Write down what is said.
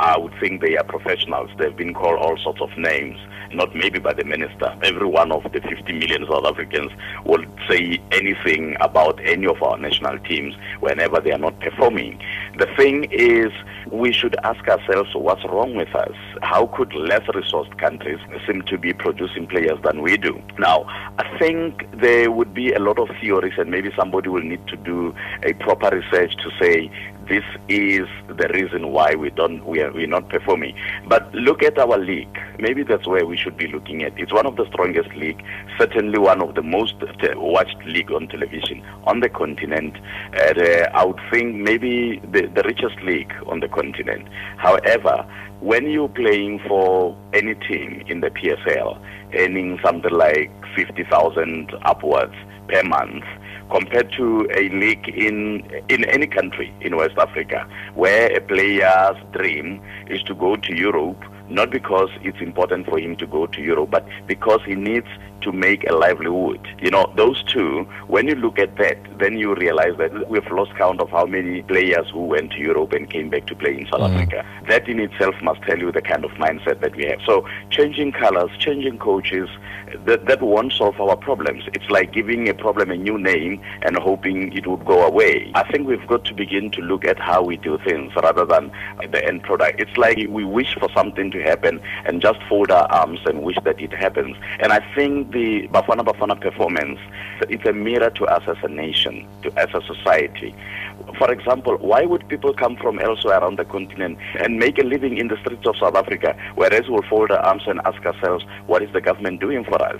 I would think they are professionals. They've been called all sorts of names, not maybe by the minister. Every one of the 50 million South Africans will say anything about any of our national teams whenever they are not performing. The thing is, we should ask ourselves what's wrong with us. How could less resourced countries seem to be producing players than we do? Now, I think there would be a lot of theories, and maybe somebody will need to do a proper research to say this is the reason why we don't we are we're not performing. But look at our league. Maybe that's where we should be looking at. It's one of the strongest league, certainly one of the most watched league on television on the continent. And, uh, I would think maybe the, the richest league on the continent. However, when you're playing for any team in the PSL, earning something like 50,000 upwards per month, compared to a league in in any country in West Africa, where a player's dream is to go to Europe, not because it's important for him to go to Europe, but because he needs to make a livelihood. You know, those two, when you look at that, then you realize that we've lost count of how many players who went to Europe and came back to play in South mm. Africa. That in itself must tell you the kind of mindset that we have. So changing colors, changing coaches, that, that won't solve our problems. It's like giving a problem a new name and hoping it would go away. I think we've got to begin to look at how we do things rather than the end product. It's like we wish for something to happen and just fold our arms and wish that it happens. And I think the Bafana Bafana performance, it's a mirror to us as a nation, to as a society. For example, why would people come from elsewhere around the continent and make a living in the streets of South Africa, whereas we'll fold our arms and ask ourselves, what is the government doing for us?